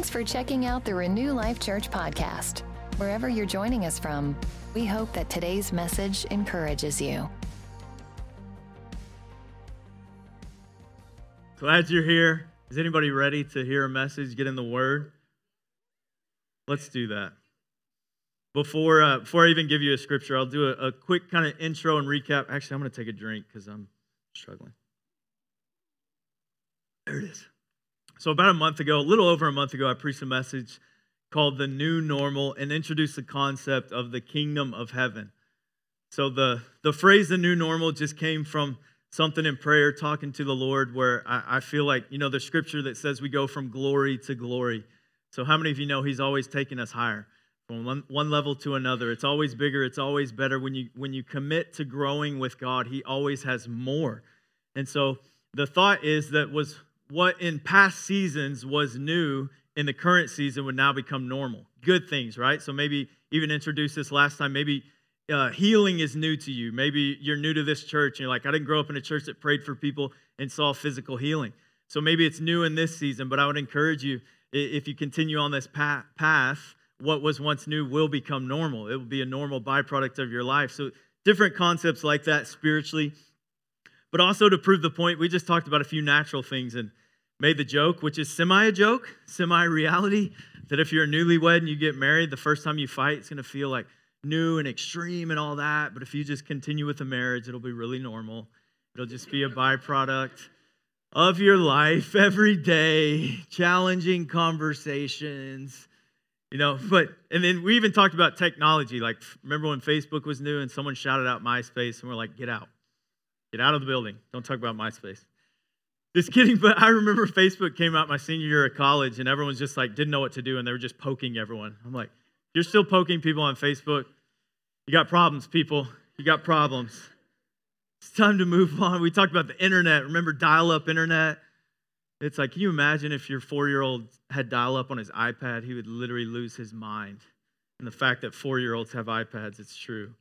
Thanks for checking out the Renew Life Church podcast. Wherever you're joining us from, we hope that today's message encourages you. Glad you're here. Is anybody ready to hear a message, get in the Word? Let's do that. Before, uh, before I even give you a scripture, I'll do a, a quick kind of intro and recap. Actually, I'm going to take a drink because I'm struggling. There it is. So, about a month ago, a little over a month ago, I preached a message called The New Normal and introduced the concept of the kingdom of heaven. So, the, the phrase the new normal just came from something in prayer, talking to the Lord, where I, I feel like, you know, the scripture that says we go from glory to glory. So, how many of you know He's always taking us higher? from one, one level to another. It's always bigger, it's always better. When you when you commit to growing with God, He always has more. And so the thought is that was what in past seasons was new in the current season would now become normal. Good things, right? So maybe even introduce this last time. Maybe uh, healing is new to you. Maybe you're new to this church and you're like, I didn't grow up in a church that prayed for people and saw physical healing. So maybe it's new in this season, but I would encourage you if you continue on this path what was once new will become normal. It will be a normal byproduct of your life. So, different concepts like that spiritually. But also to prove the point, we just talked about a few natural things and made the joke, which is semi a joke, semi reality, that if you're a newlywed and you get married, the first time you fight, it's going to feel like new and extreme and all that. But if you just continue with the marriage, it'll be really normal. It'll just be a byproduct of your life every day, challenging conversations you know, but, and then we even talked about technology. Like, remember when Facebook was new and someone shouted out MySpace and we're like, get out. Get out of the building. Don't talk about MySpace. Just kidding, but I remember Facebook came out my senior year of college and everyone's just like, didn't know what to do and they were just poking everyone. I'm like, you're still poking people on Facebook. You got problems, people. You got problems. It's time to move on. We talked about the internet. Remember dial up internet? It's like, can you imagine if your four year old had dial up on his iPad? He would literally lose his mind. And the fact that four year olds have iPads, it's true.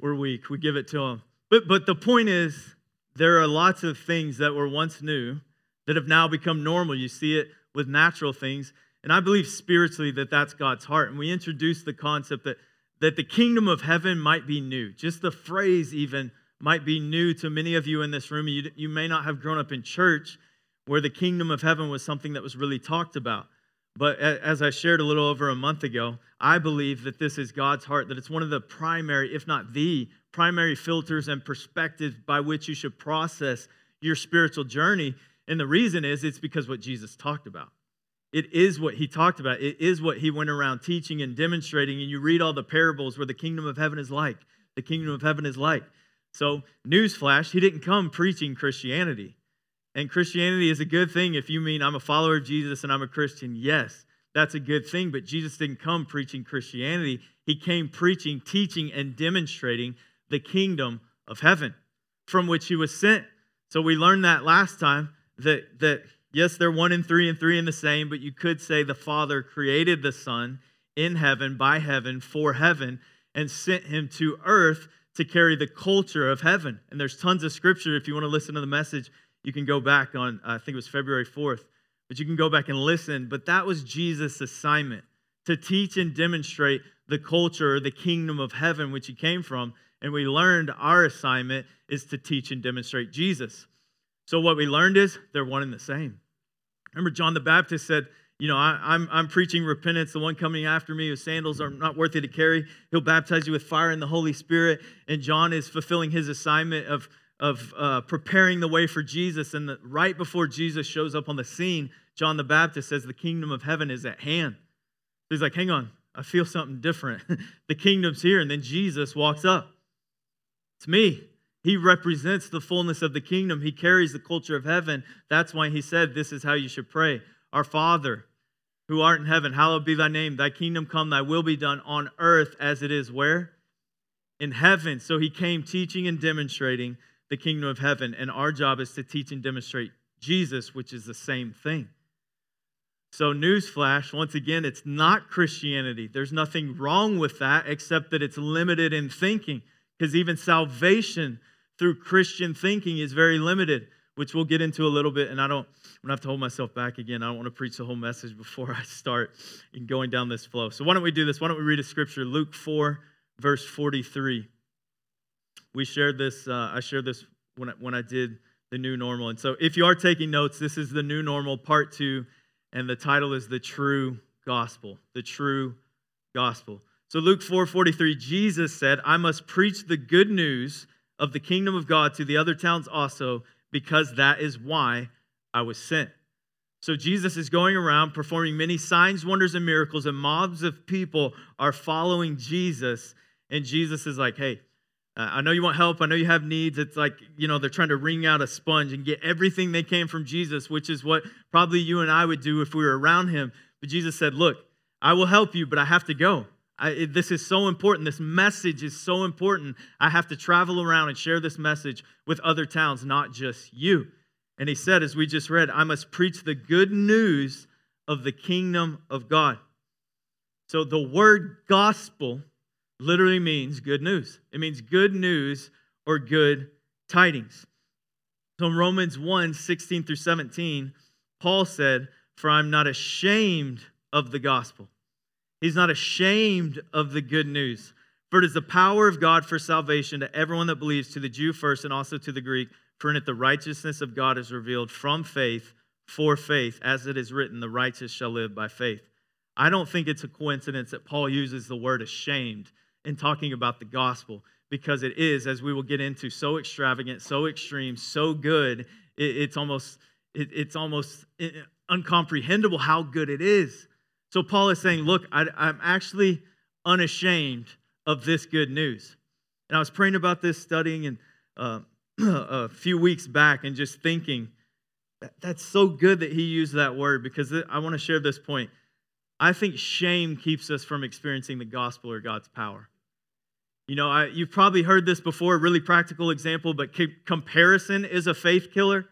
We're weak. We give it to them. But, but the point is, there are lots of things that were once new that have now become normal. You see it with natural things. And I believe spiritually that that's God's heart. And we introduced the concept that, that the kingdom of heaven might be new. Just the phrase, even, might be new to many of you in this room. You, you may not have grown up in church where the kingdom of heaven was something that was really talked about. But as I shared a little over a month ago, I believe that this is God's heart, that it's one of the primary, if not the primary filters and perspectives by which you should process your spiritual journey. And the reason is it's because what Jesus talked about. It is what he talked about. It is what he went around teaching and demonstrating. And you read all the parables where the kingdom of heaven is like. The kingdom of heaven is like. So, newsflash, he didn't come preaching Christianity. And Christianity is a good thing if you mean I'm a follower of Jesus and I'm a Christian. Yes, that's a good thing. But Jesus didn't come preaching Christianity, He came preaching, teaching, and demonstrating the kingdom of heaven from which He was sent. So we learned that last time that, that yes, they're one and three and three in the same, but you could say the Father created the Son in heaven, by heaven, for heaven, and sent Him to earth to carry the culture of heaven. And there's tons of scripture if you want to listen to the message you can go back on, I think it was February 4th, but you can go back and listen. But that was Jesus' assignment to teach and demonstrate the culture, the kingdom of heaven, which he came from. And we learned our assignment is to teach and demonstrate Jesus. So what we learned is they're one and the same. Remember, John the Baptist said, you know, I, am I'm, I'm preaching repentance. The one coming after me, whose sandals are not worthy to carry, he'll baptize you with fire and the Holy Spirit. And John is fulfilling his assignment of of uh, preparing the way for Jesus. And the, right before Jesus shows up on the scene, John the Baptist says, The kingdom of heaven is at hand. He's like, Hang on, I feel something different. the kingdom's here. And then Jesus walks up. It's me. He represents the fullness of the kingdom. He carries the culture of heaven. That's why he said, This is how you should pray. Our Father, who art in heaven, hallowed be thy name. Thy kingdom come, thy will be done on earth as it is where? In heaven. So he came teaching and demonstrating the kingdom of heaven, and our job is to teach and demonstrate Jesus, which is the same thing. So, newsflash, once again, it's not Christianity. There's nothing wrong with that except that it's limited in thinking, because even salvation through Christian thinking is very limited. which we'll get into a little bit. And I don't, gonna have to hold myself back again. I don't want to preach the whole message before I start in going down this flow. So why don't we do this? Why don't we read a scripture, Luke 4, verse 43. We shared this, uh, I shared this when I, when I did the new normal. And so if you are taking notes, this is the new normal part two, and the title is The True Gospel. The True Gospel. So Luke 4:43, Jesus said, I must preach the good news of the kingdom of God to the other towns also, because that is why I was sent. So Jesus is going around performing many signs, wonders, and miracles, and mobs of people are following Jesus. And Jesus is like, hey, uh, I know you want help. I know you have needs. It's like, you know, they're trying to wring out a sponge and get everything they can from Jesus, which is what probably you and I would do if we were around him. But Jesus said, look, I will help you, but I have to go. I, this is so important. This message is so important. I have to travel around and share this message with other towns, not just you. And he said, as we just read, I must preach the good news of the kingdom of God. So the word gospel literally means good news. It means good news or good tidings. So in Romans 1 16 through 17, Paul said, For I'm not ashamed of the gospel. He's not ashamed of the good news. For it is the power of God for salvation to everyone that believes, to the Jew first and also to the Greek. For in it the righteousness of God is revealed from faith for faith, as it is written, the righteous shall live by faith. I don't think it's a coincidence that Paul uses the word ashamed in talking about the gospel because it is, as we will get into, so extravagant, so extreme, so good. it's almost it's almost eh, eh, uncomprehendable how good it is. So Paul is saying, look, I, I'm actually unashamed of this good news. And I was praying about this, studying, and uh, a few weeks back, and just thinking, that's so good that he used that word because I want to share this point. I think shame keeps us from experiencing the gospel or God's power. You know, I, you've probably heard this before, a really practical example, but comparison is a faith killer.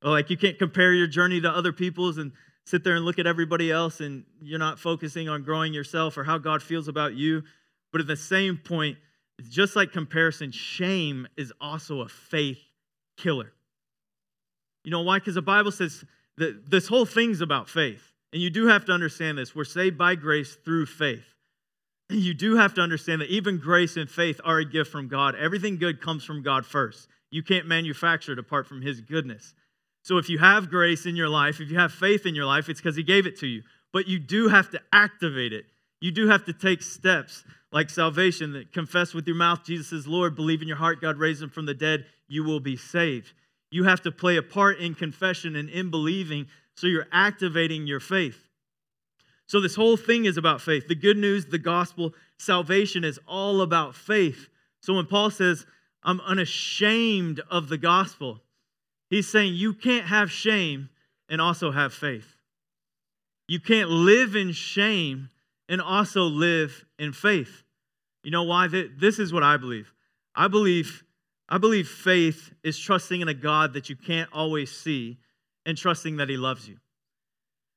Like you can't compare your journey to other people's and sit there and look at everybody else and you're not focusing on growing yourself or how God feels about you. But at the same point, just like comparison, shame is also a faith killer. You know why? Because the Bible says that this whole thing's about faith. And you do have to understand this. We're saved by grace through faith. And you do have to understand that even grace and faith are a gift from God. Everything good comes from God first. You can't manufacture it apart from His goodness. So if you have grace in your life, if you have faith in your life, it's because He gave it to you. But you do have to activate it. You do have to take steps like salvation that confess with your mouth Jesus is Lord, believe in your heart God raised him from the dead, you will be saved. You have to play a part in confession and in believing, so you're activating your faith. So, this whole thing is about faith. The good news, the gospel, salvation is all about faith. So, when Paul says, I'm unashamed of the gospel, He's saying you can't have shame and also have faith. You can't live in shame and also live in faith. You know why? This is what I believe. I believe I believe faith is trusting in a God that you can't always see and trusting that he loves you.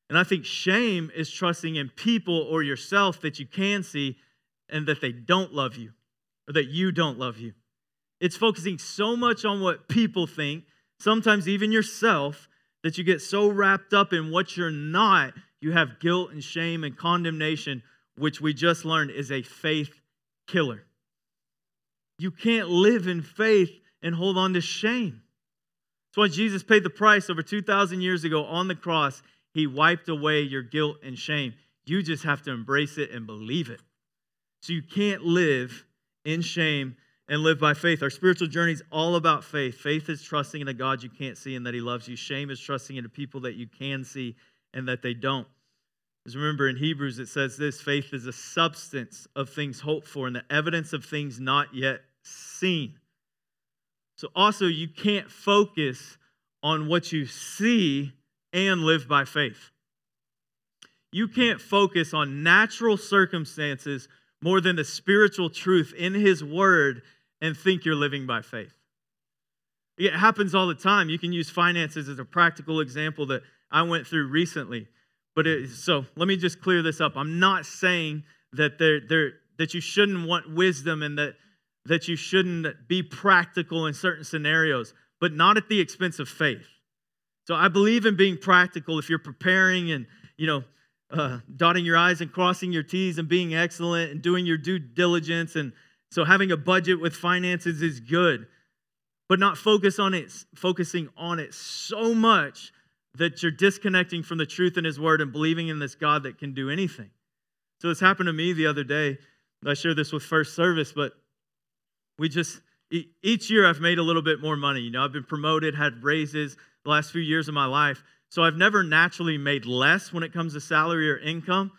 And I think shame is trusting in people or yourself that you can see and that they don't love you or that you don't love you. It's focusing so much on what people think sometimes even yourself, that you get so wrapped up in what you're not, you have guilt and shame and condemnation, which we just learned is a faith killer. You can't live in faith and hold on to shame. That's why Jesus paid the price over 2,000 years ago on the cross. He wiped away your guilt and shame. You just have to embrace it and believe it. So you can't live in shame and live by faith. Our spiritual journey is all about faith. Faith is trusting in a God you can't see and that He loves you. Shame is trusting in people that you can see and that they don't. Because remember in Hebrews it says this faith is a substance of things hoped for and the evidence of things not yet seen. So also, you can't focus on what you see and live by faith. You can't focus on natural circumstances more than the spiritual truth in His Word and think you're living by faith. It happens all the time. You can use finances as a practical example that I went through recently. But it, so let me just clear this up. I'm not saying that there, there, that you shouldn't want wisdom and that, that you shouldn't be practical in certain scenarios. but not at the expense of faith. So I believe in being practical if you're preparing and, you know, uh, dotting your I's and crossing your T's and being excellent and doing your due diligence. And so having a budget with finances is good, but not focus on it, focusing on it so much that you're disconnecting from the truth in His Word and believing in this God that can do anything. So this happened to me the other day. I shared this with first service, but we just each year I've made a little bit more money. You know, I've been promoted, had raises the last few years of my life. So I've never naturally made less when it comes to salary or income.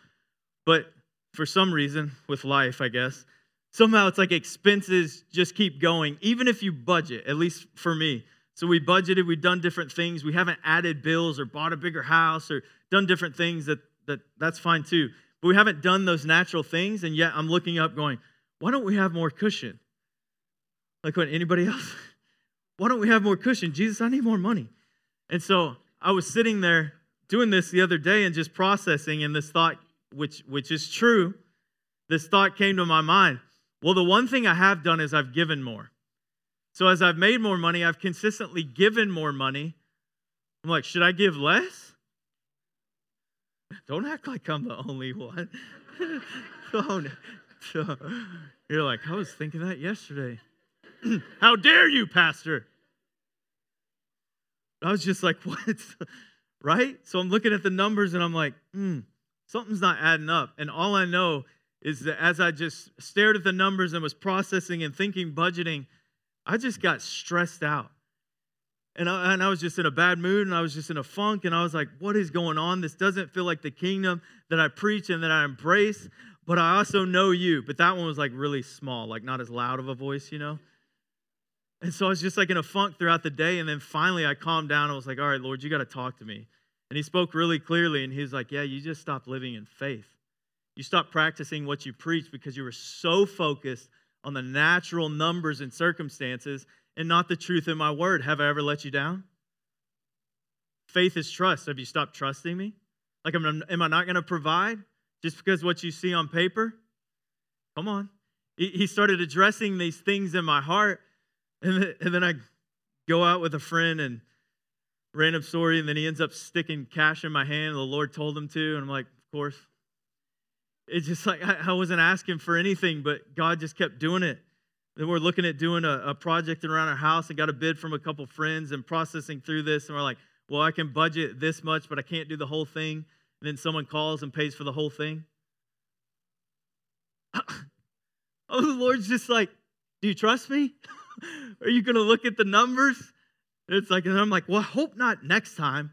But for some reason, with life, I guess, somehow it's like expenses just keep going, even if you budget, at least for me. So we budgeted, we've done different things. We haven't added bills or bought a bigger house or done different things that, that that's fine too. But we haven't done those natural things, and yet I'm looking up going, why don't we have more cushion? Like what anybody else? Why don't we have more cushion? Jesus, I need more money. And so I was sitting there doing this the other day and just processing, and this thought, which which is true, this thought came to my mind. Well, the one thing I have done is I've given more. So as I've made more money, I've consistently given more money. I'm like, should I give less? Don't act like I'm the only one. Don't. You're like, I was thinking that yesterday. How dare you, Pastor? I was just like, what? right? So I'm looking at the numbers and I'm like, hmm, something's not adding up. And all I know is that as I just stared at the numbers and was processing and thinking budgeting, I just got stressed out. And I, and I was just in a bad mood and I was just in a funk. And I was like, what is going on? This doesn't feel like the kingdom that I preach and that I embrace. But I also know you. But that one was like really small, like not as loud of a voice, you know? And so I was just like in a funk throughout the day. And then finally I calmed down. I was like, all right, Lord, you got to talk to me. And he spoke really clearly. And he was like, yeah, you just stopped living in faith. You stopped practicing what you preach because you were so focused on the natural numbers and circumstances and not the truth in my word. Have I ever let you down? Faith is trust. Have you stopped trusting me? Like, am I not going to provide just because what you see on paper? Come on. He started addressing these things in my heart and then, and then I go out with a friend and random story, and then he ends up sticking cash in my hand. The Lord told him to, and I'm like, of course. It's just like I, I wasn't asking for anything, but God just kept doing it. Then we're looking at doing a, a project around our house and got a bid from a couple friends and processing through this, and we're like, well, I can budget this much, but I can't do the whole thing. And then someone calls and pays for the whole thing. oh, the Lord's just like, do you trust me? Are you going to look at the numbers? And it's like, and I'm like, well, I hope not next time.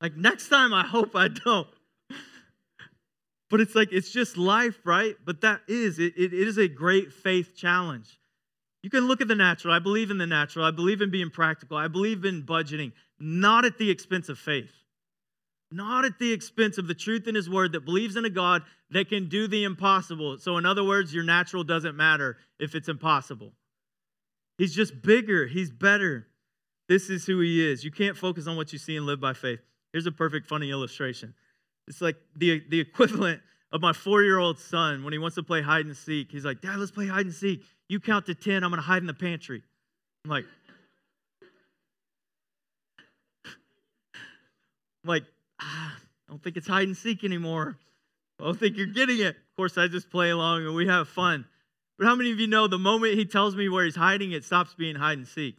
Like, next time, I hope I don't. But it's like, it's just life, right? But that is, it, it is a great faith challenge. You can look at the natural. I believe in the natural. I believe in being practical. I believe in budgeting, not at the expense of faith, not at the expense of the truth in His Word that believes in a God that can do the impossible. So, in other words, your natural doesn't matter if it's impossible. He's just bigger, he's better. This is who he is. You can't focus on what you see and live by faith. Here's a perfect, funny illustration. It's like the, the equivalent of my four year old son when he wants to play hide and seek. He's like, Dad, let's play hide and seek. You count to 10, I'm going to hide in the pantry. I'm like, I'm like, ah, I don't think it's hide and seek anymore. I don't think you're getting it. Of course, I just play along and we have fun. But how many of you know the moment he tells me where he's hiding, it stops being hide and seek?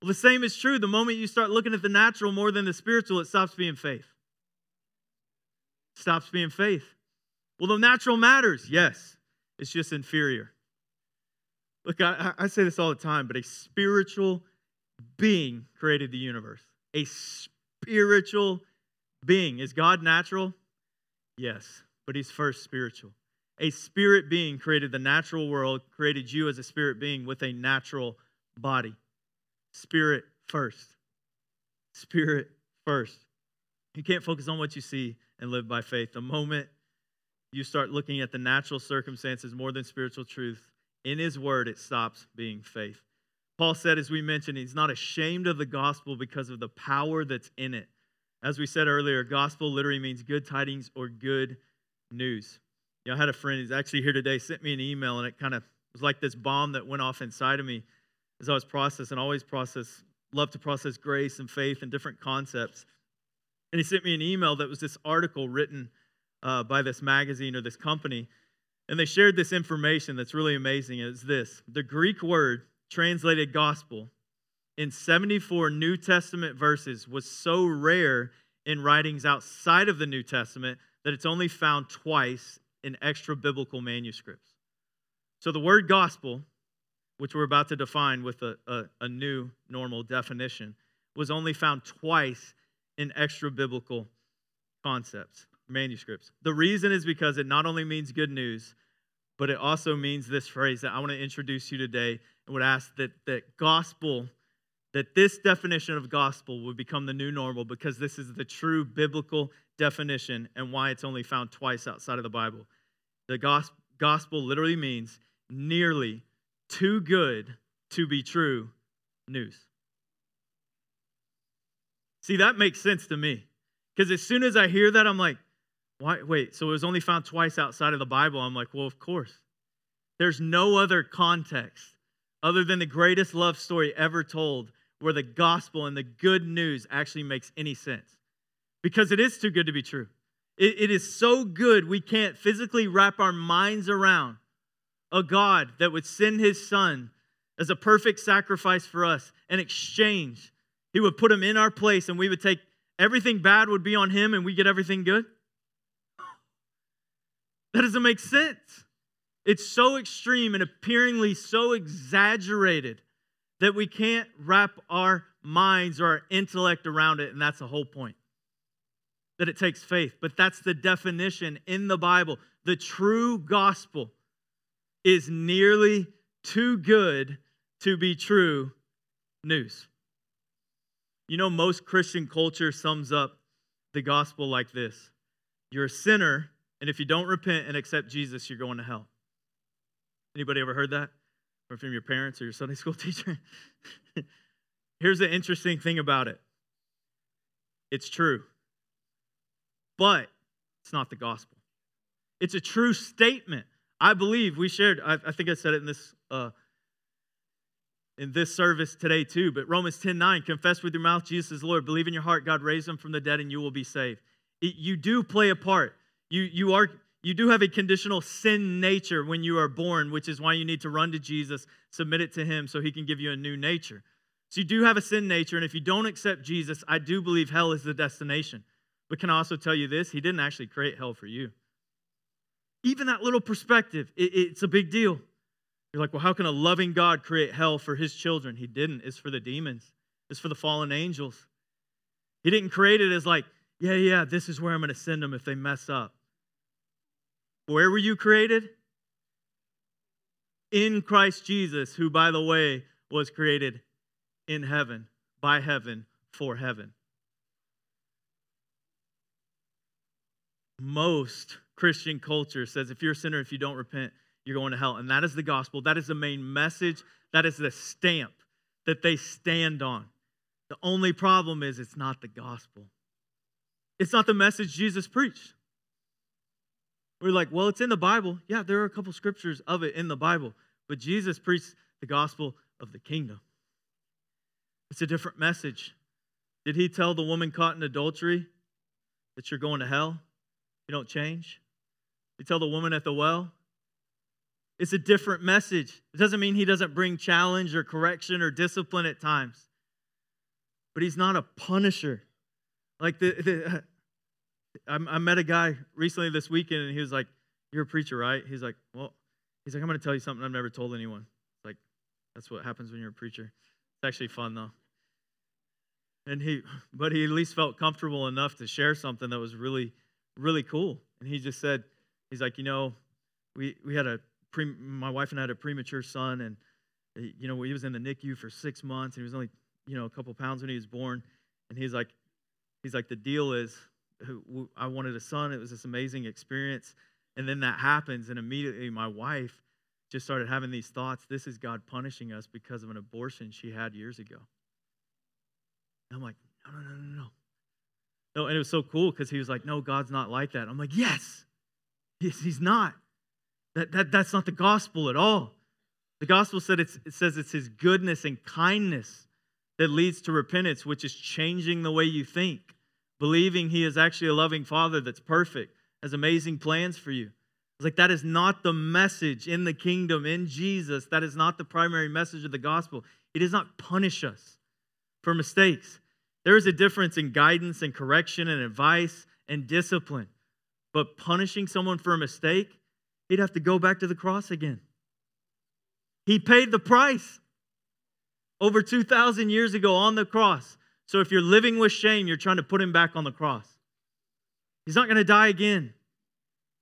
Well, the same is true. The moment you start looking at the natural more than the spiritual, it stops being faith. Stops being faith. Well, the natural matters. Yes, it's just inferior. Look, I, I say this all the time, but a spiritual being created the universe. A spiritual being. Is God natural? Yes, but he's first spiritual. A spirit being created the natural world, created you as a spirit being with a natural body. Spirit first. Spirit first. You can't focus on what you see and live by faith. The moment you start looking at the natural circumstances more than spiritual truth, in His Word, it stops being faith. Paul said, as we mentioned, he's not ashamed of the gospel because of the power that's in it. As we said earlier, gospel literally means good tidings or good news. You know, I had a friend who's actually here today sent me an email, and it kind of was like this bomb that went off inside of me. as I was processing, always process, love to process grace and faith and different concepts. And he sent me an email that was this article written uh, by this magazine or this company. And they shared this information that's really amazing. It's this the Greek word translated gospel in 74 New Testament verses was so rare in writings outside of the New Testament that it's only found twice in extra biblical manuscripts. So the word gospel, which we're about to define with a, a, a new normal definition, was only found twice in extra biblical concepts, manuscripts. The reason is because it not only means good news, but it also means this phrase that I want to introduce you today and would ask that, that gospel, that this definition of gospel would become the new normal because this is the true biblical definition and why it's only found twice outside of the Bible. The gospel, gospel literally means nearly too good to be true news. See, that makes sense to me. Because as soon as I hear that, I'm like, why, wait, so it was only found twice outside of the Bible? I'm like, well, of course. There's no other context other than the greatest love story ever told where the gospel and the good news actually makes any sense. Because it is too good to be true. it, it is so good we can't physically wrap our minds around a God that would send his son as a perfect sacrifice for us in exchange. He would put him in our place and we would take everything bad would be on him and we get everything good. That doesn't make sense. It's so extreme and appearingly so exaggerated that we can't wrap our minds or our intellect around it, and that's the whole point. That it takes faith. But that's the definition in the Bible. The true gospel is nearly too good to be true news. You know, most Christian culture sums up the gospel like this You're a sinner, and if you don't repent and accept Jesus, you're going to hell. Anybody ever heard that? Or from your parents or your Sunday school teacher? Here's the interesting thing about it it's true, but it's not the gospel. It's a true statement. I believe we shared, I, I think I said it in this. Uh, in this service today too, but Romans 10 9, confess with your mouth Jesus is Lord, believe in your heart God raised him from the dead, and you will be saved. It, you do play a part. You, you, are, you do have a conditional sin nature when you are born, which is why you need to run to Jesus, submit it to him so he can give you a new nature. So you do have a sin nature, and if you don't accept Jesus, I do believe hell is the destination. But can I also tell you this? He didn't actually create hell for you. Even that little perspective, it, it's a big deal. You're like, well, how can a loving God create hell for his children? He didn't. It's for the demons, it's for the fallen angels. He didn't create it as like, yeah, yeah, this is where I'm going to send them if they mess up. Where were you created? In Christ Jesus, who, by the way, was created in heaven, by heaven, for heaven. Most Christian culture says if you're a sinner, if you don't repent, you're going to hell. And that is the gospel. That is the main message. That is the stamp that they stand on. The only problem is it's not the gospel. It's not the message Jesus preached. We're like, well, it's in the Bible. Yeah, there are a couple scriptures of it in the Bible, but Jesus preached the gospel of the kingdom. It's a different message. Did he tell the woman caught in adultery that you're going to hell? You don't change? Did he tell the woman at the well? It's a different message. It doesn't mean he doesn't bring challenge or correction or discipline at times, but he's not a punisher. Like the, the I, met a guy recently this weekend, and he was like, "You're a preacher, right?" He's like, "Well," he's like, "I'm going to tell you something I've never told anyone." Like, that's what happens when you're a preacher. It's actually fun though. And he, but he at least felt comfortable enough to share something that was really, really cool. And he just said, he's like, you know, we we had a pre, my wife and I had a premature son, and eh, you know, he was in the NICU for six months, and he was only, you know, a couple pounds when he was born. And he's like, he's like, the deal is, I wanted a son. It was this amazing experience. And then that happens, and immediately my wife just started having these thoughts this is God punishing us because of an abortion she had years ago. And I'm like, no, no, no, no, no. No, and it was so cool because he was like, no, God's not like that. I'm like, yes, yes, he's not. That, that, that's not the gospel at all. The gospel said it says it's his goodness and kindness that leads to repentance, which is changing the way you think, believing he is actually a loving father that's perfect, has amazing plans for you. It's like that is not the message in the kingdom, in Jesus. That is not the primary message of the gospel. It does not punish us for mistakes. There is a difference in guidance and correction and advice and discipline. But punishing someone for a mistake, he'd have to go back to the cross again. He paid the price over 2,000 years ago on the cross. So if you're living with shame, you're trying to put him back on the cross. He's not going to die again.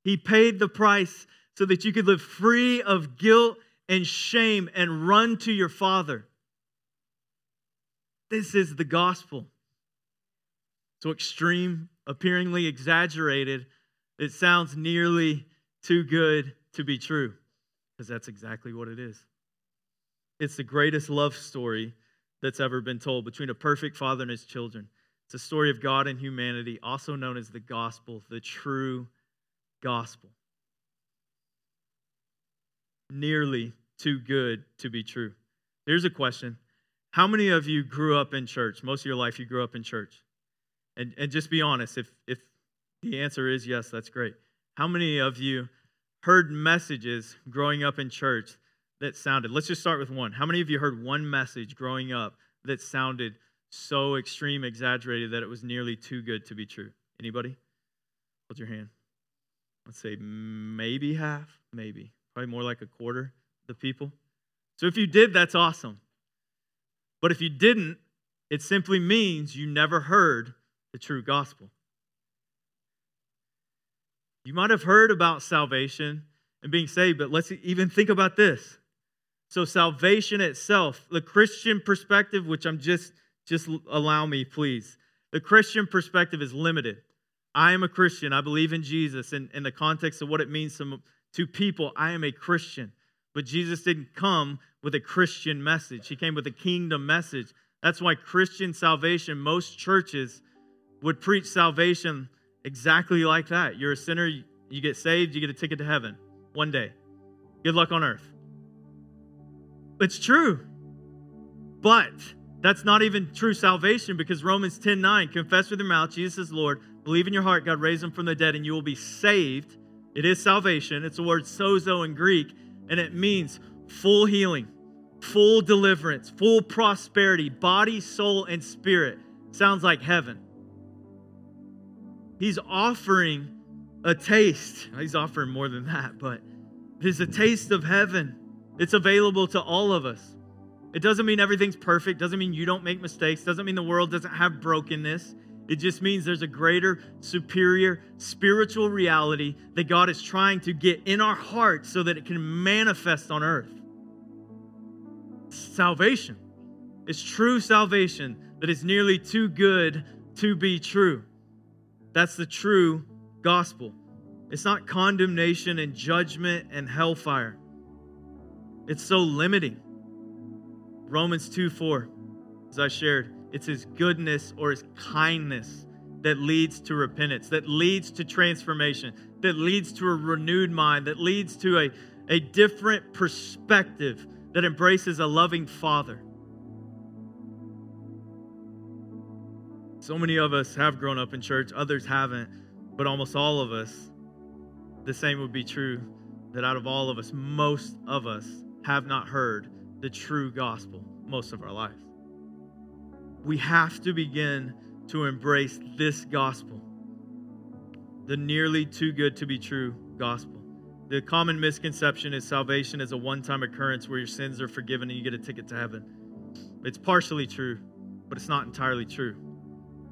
He paid the price so that you could live free of guilt and shame and run to your Father. This is the gospel. So extreme, appearingly exaggerated, it sounds nearly too good to be true, because that's exactly what it is. It's the greatest love story that's ever been told between a perfect father and his children. It's a story of God and humanity, also known as the gospel, the true gospel. Nearly too good to be true. Here's a question How many of you grew up in church? Most of your life, you grew up in church. And, and just be honest, if, if the answer is yes, that's great. How many of you heard messages growing up in church that sounded, let's just start with one. How many of you heard one message growing up that sounded so extreme, exaggerated that it was nearly too good to be true? Anybody? Hold your hand. Let's say maybe half, maybe, probably more like a quarter the people. So if you did, that's awesome. But if you didn't, it simply means you never heard the true gospel. You might have heard about salvation and being saved, but let's even think about this. So salvation itself, the Christian perspective, which I'm just just allow me, please. The Christian perspective is limited. I am a Christian. I believe in Jesus. And in the context of what it means to, to people, I am a Christian. But Jesus didn't come with a Christian message, He came with a kingdom message. That's why Christian salvation, most churches would preach salvation exactly like that. You're a sinner, you get saved, you get a ticket to heaven one day. Good luck on earth. It's true. But that's not even true salvation because Romans 10 9, confess with your mouth Jesus is Lord, believe in your heart God raised him from the dead, and you will be saved. It is salvation. It's the word sozo in Greek, and it means full healing, full deliverance, full prosperity, body, soul, and spirit. Sounds like heaven. He's offering a taste. He's offering more than that, but there's a taste of heaven. It's available to all of us. It doesn't mean everything's perfect, doesn't mean you don't make mistakes, doesn't mean the world doesn't have brokenness. It just means there's a greater, superior spiritual reality that God is trying to get in our hearts so that it can manifest on earth. Salvation. It's true salvation that is nearly too good to be true. That's the true gospel. It's not condemnation and judgment and hellfire. It's so limiting. Romans 2 4, as I shared, it's his goodness or his kindness that leads to repentance, that leads to transformation, that leads to a renewed mind, that leads to a, a different perspective that embraces a loving father. So many of us have grown up in church, others haven't, but almost all of us, the same would be true that out of all of us, most of us have not heard the true gospel most of our life. We have to begin to embrace this gospel, the nearly too good to be true gospel. The common misconception is salvation is a one time occurrence where your sins are forgiven and you get a ticket to heaven. It's partially true, but it's not entirely true.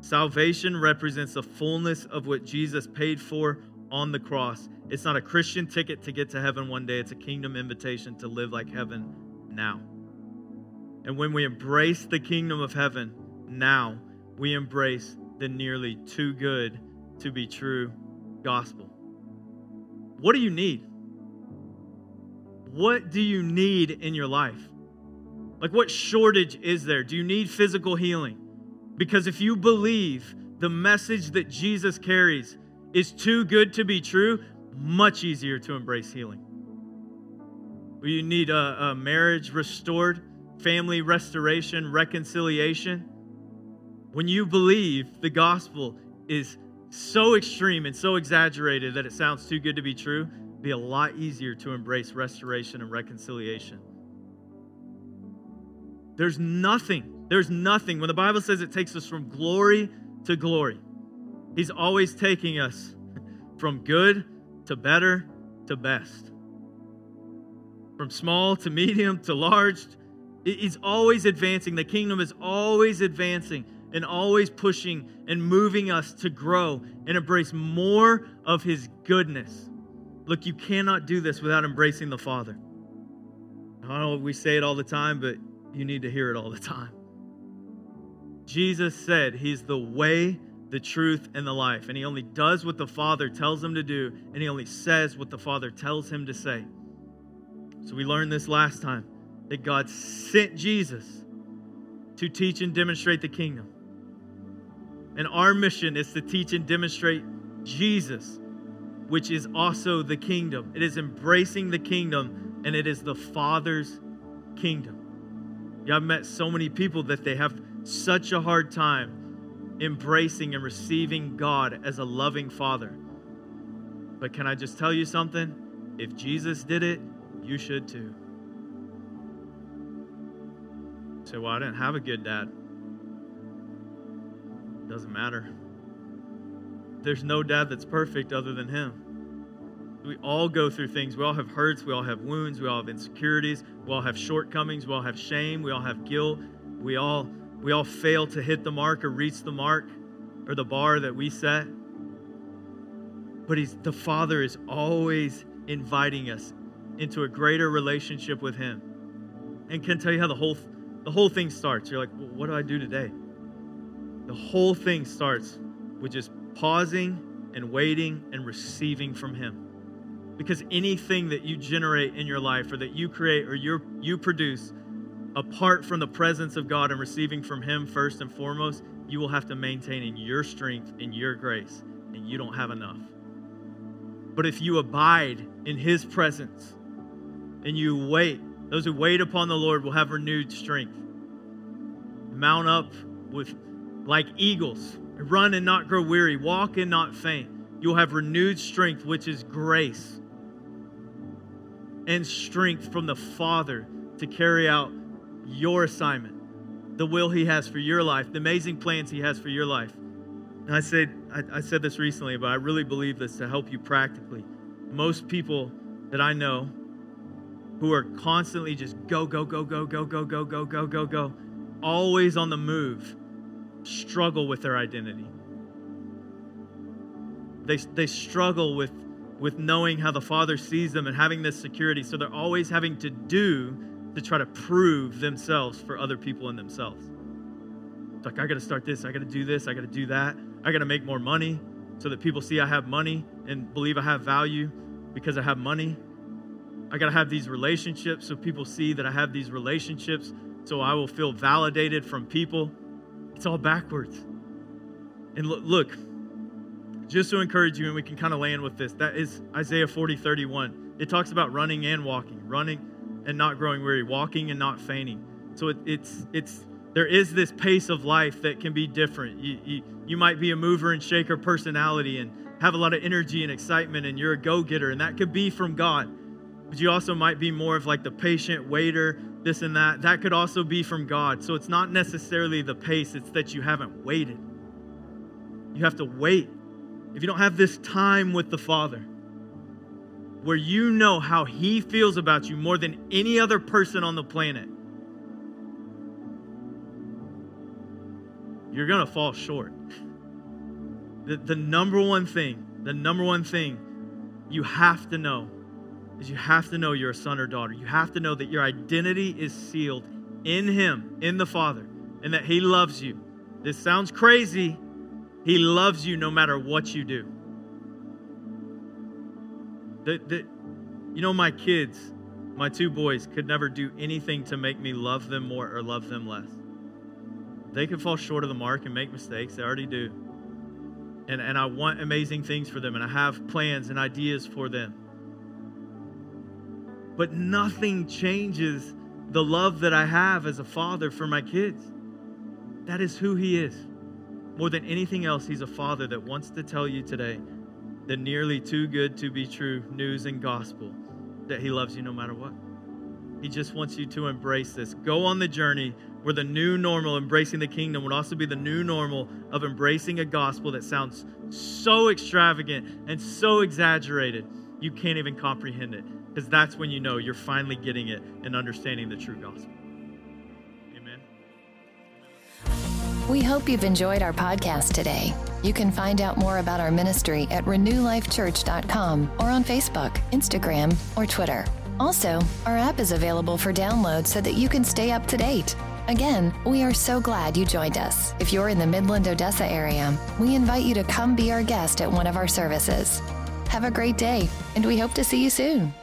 Salvation represents the fullness of what Jesus paid for on the cross. It's not a Christian ticket to get to heaven one day, it's a kingdom invitation to live like heaven now. And when we embrace the kingdom of heaven now, we embrace the nearly too good to be true gospel. What do you need? What do you need in your life? Like, what shortage is there? Do you need physical healing? Because if you believe the message that Jesus carries is too good to be true, much easier to embrace healing. you need a, a marriage restored, family restoration, reconciliation. When you believe the gospel is so extreme and so exaggerated that it sounds too good to be true, be a lot easier to embrace restoration and reconciliation. There's nothing, there's nothing. When the Bible says it takes us from glory to glory, He's always taking us from good to better to best. From small to medium to large. He's always advancing. The kingdom is always advancing and always pushing and moving us to grow and embrace more of His goodness. Look, you cannot do this without embracing the Father. I don't know we say it all the time, but you need to hear it all the time. Jesus said He's the way, the truth, and the life. And He only does what the Father tells Him to do, and He only says what the Father tells Him to say. So we learned this last time that God sent Jesus to teach and demonstrate the kingdom. And our mission is to teach and demonstrate Jesus, which is also the kingdom. It is embracing the kingdom, and it is the Father's kingdom. Yeah, I've met so many people that they have such a hard time embracing and receiving God as a loving Father. But can I just tell you something? If Jesus did it, you should too. Say, well, I didn't have a good dad. Doesn't matter. There's no dad that's perfect other than him. We all go through things. We all have hurts. We all have wounds. We all have insecurities. We all have shortcomings. We all have shame. We all have guilt. We all we all fail to hit the mark or reach the mark or the bar that we set. But he's the Father is always inviting us into a greater relationship with him. And can tell you how the whole the whole thing starts. You're like, well, what do I do today? The whole thing starts with just pausing and waiting and receiving from Him. Because anything that you generate in your life or that you create or you you produce apart from the presence of God and receiving from Him first and foremost, you will have to maintain in your strength and your grace, and you don't have enough. But if you abide in His presence and you wait, those who wait upon the Lord will have renewed strength. Mount up with like eagles. Run and not grow weary, walk and not faint. You'll have renewed strength, which is grace and strength from the Father to carry out your assignment, the will He has for your life, the amazing plans He has for your life. And I said, I, I said this recently, but I really believe this to help you practically. Most people that I know who are constantly just go, go, go, go, go, go, go, go, go, go, go, always on the move struggle with their identity. They, they struggle with, with knowing how the Father sees them and having this security. So they're always having to do to try to prove themselves for other people and themselves. It's like, I got to start this, I got to do this, I got to do that, I got to make more money so that people see I have money and believe I have value because I have money. I got to have these relationships so people see that I have these relationships so I will feel validated from people. It's all backwards. And look, just to encourage you, and we can kind of land with this, that is Isaiah 40, 31. It talks about running and walking, running and not growing weary, walking and not fainting. So it, it's, it's, there is this pace of life that can be different. You, you, you might be a mover and shaker personality and have a lot of energy and excitement, and you're a go getter, and that could be from God. But you also might be more of like the patient waiter this and that. That could also be from God. So it's not necessarily the pace, it's that you haven't waited. You have to wait. If you don't have this time with the Father, where you know how He feels about you more than any other person on the planet, you're going to fall short. The, the number one thing, the number one thing you have to know is you have to know you're a son or daughter. You have to know that your identity is sealed in Him, in the Father, and that He loves you. This sounds crazy. He loves you no matter what you do. The, you know, my kids, my two boys, could never do anything to make me love them more or love them less. They can fall short of the mark and make mistakes. They already do. And, and I want amazing things for them, and I have plans and ideas for them. but nothing changes the love that I have as a father for my kids. That is who He is. More than anything else, He's a father that wants to tell you today the nearly too good to be true news and gospel that He loves you no matter what. He just wants you to embrace this. Go on the journey where the new normal, embracing the kingdom, would also be the new normal of embracing a gospel that sounds so extravagant and so exaggerated, you can't even comprehend it. Because that's when you know you're finally getting it and understanding the true gospel. Amen. We hope you've enjoyed our podcast today. You can find out more about our ministry at renewlifechurch.com or on Facebook, Instagram, or Twitter. Also, our app is available for download so that you can stay up to date. Again, we are so glad you joined us. If you're in the Midland Odessa area, we invite you to come be our guest at one of our services. Have a great day, and we hope to see you soon.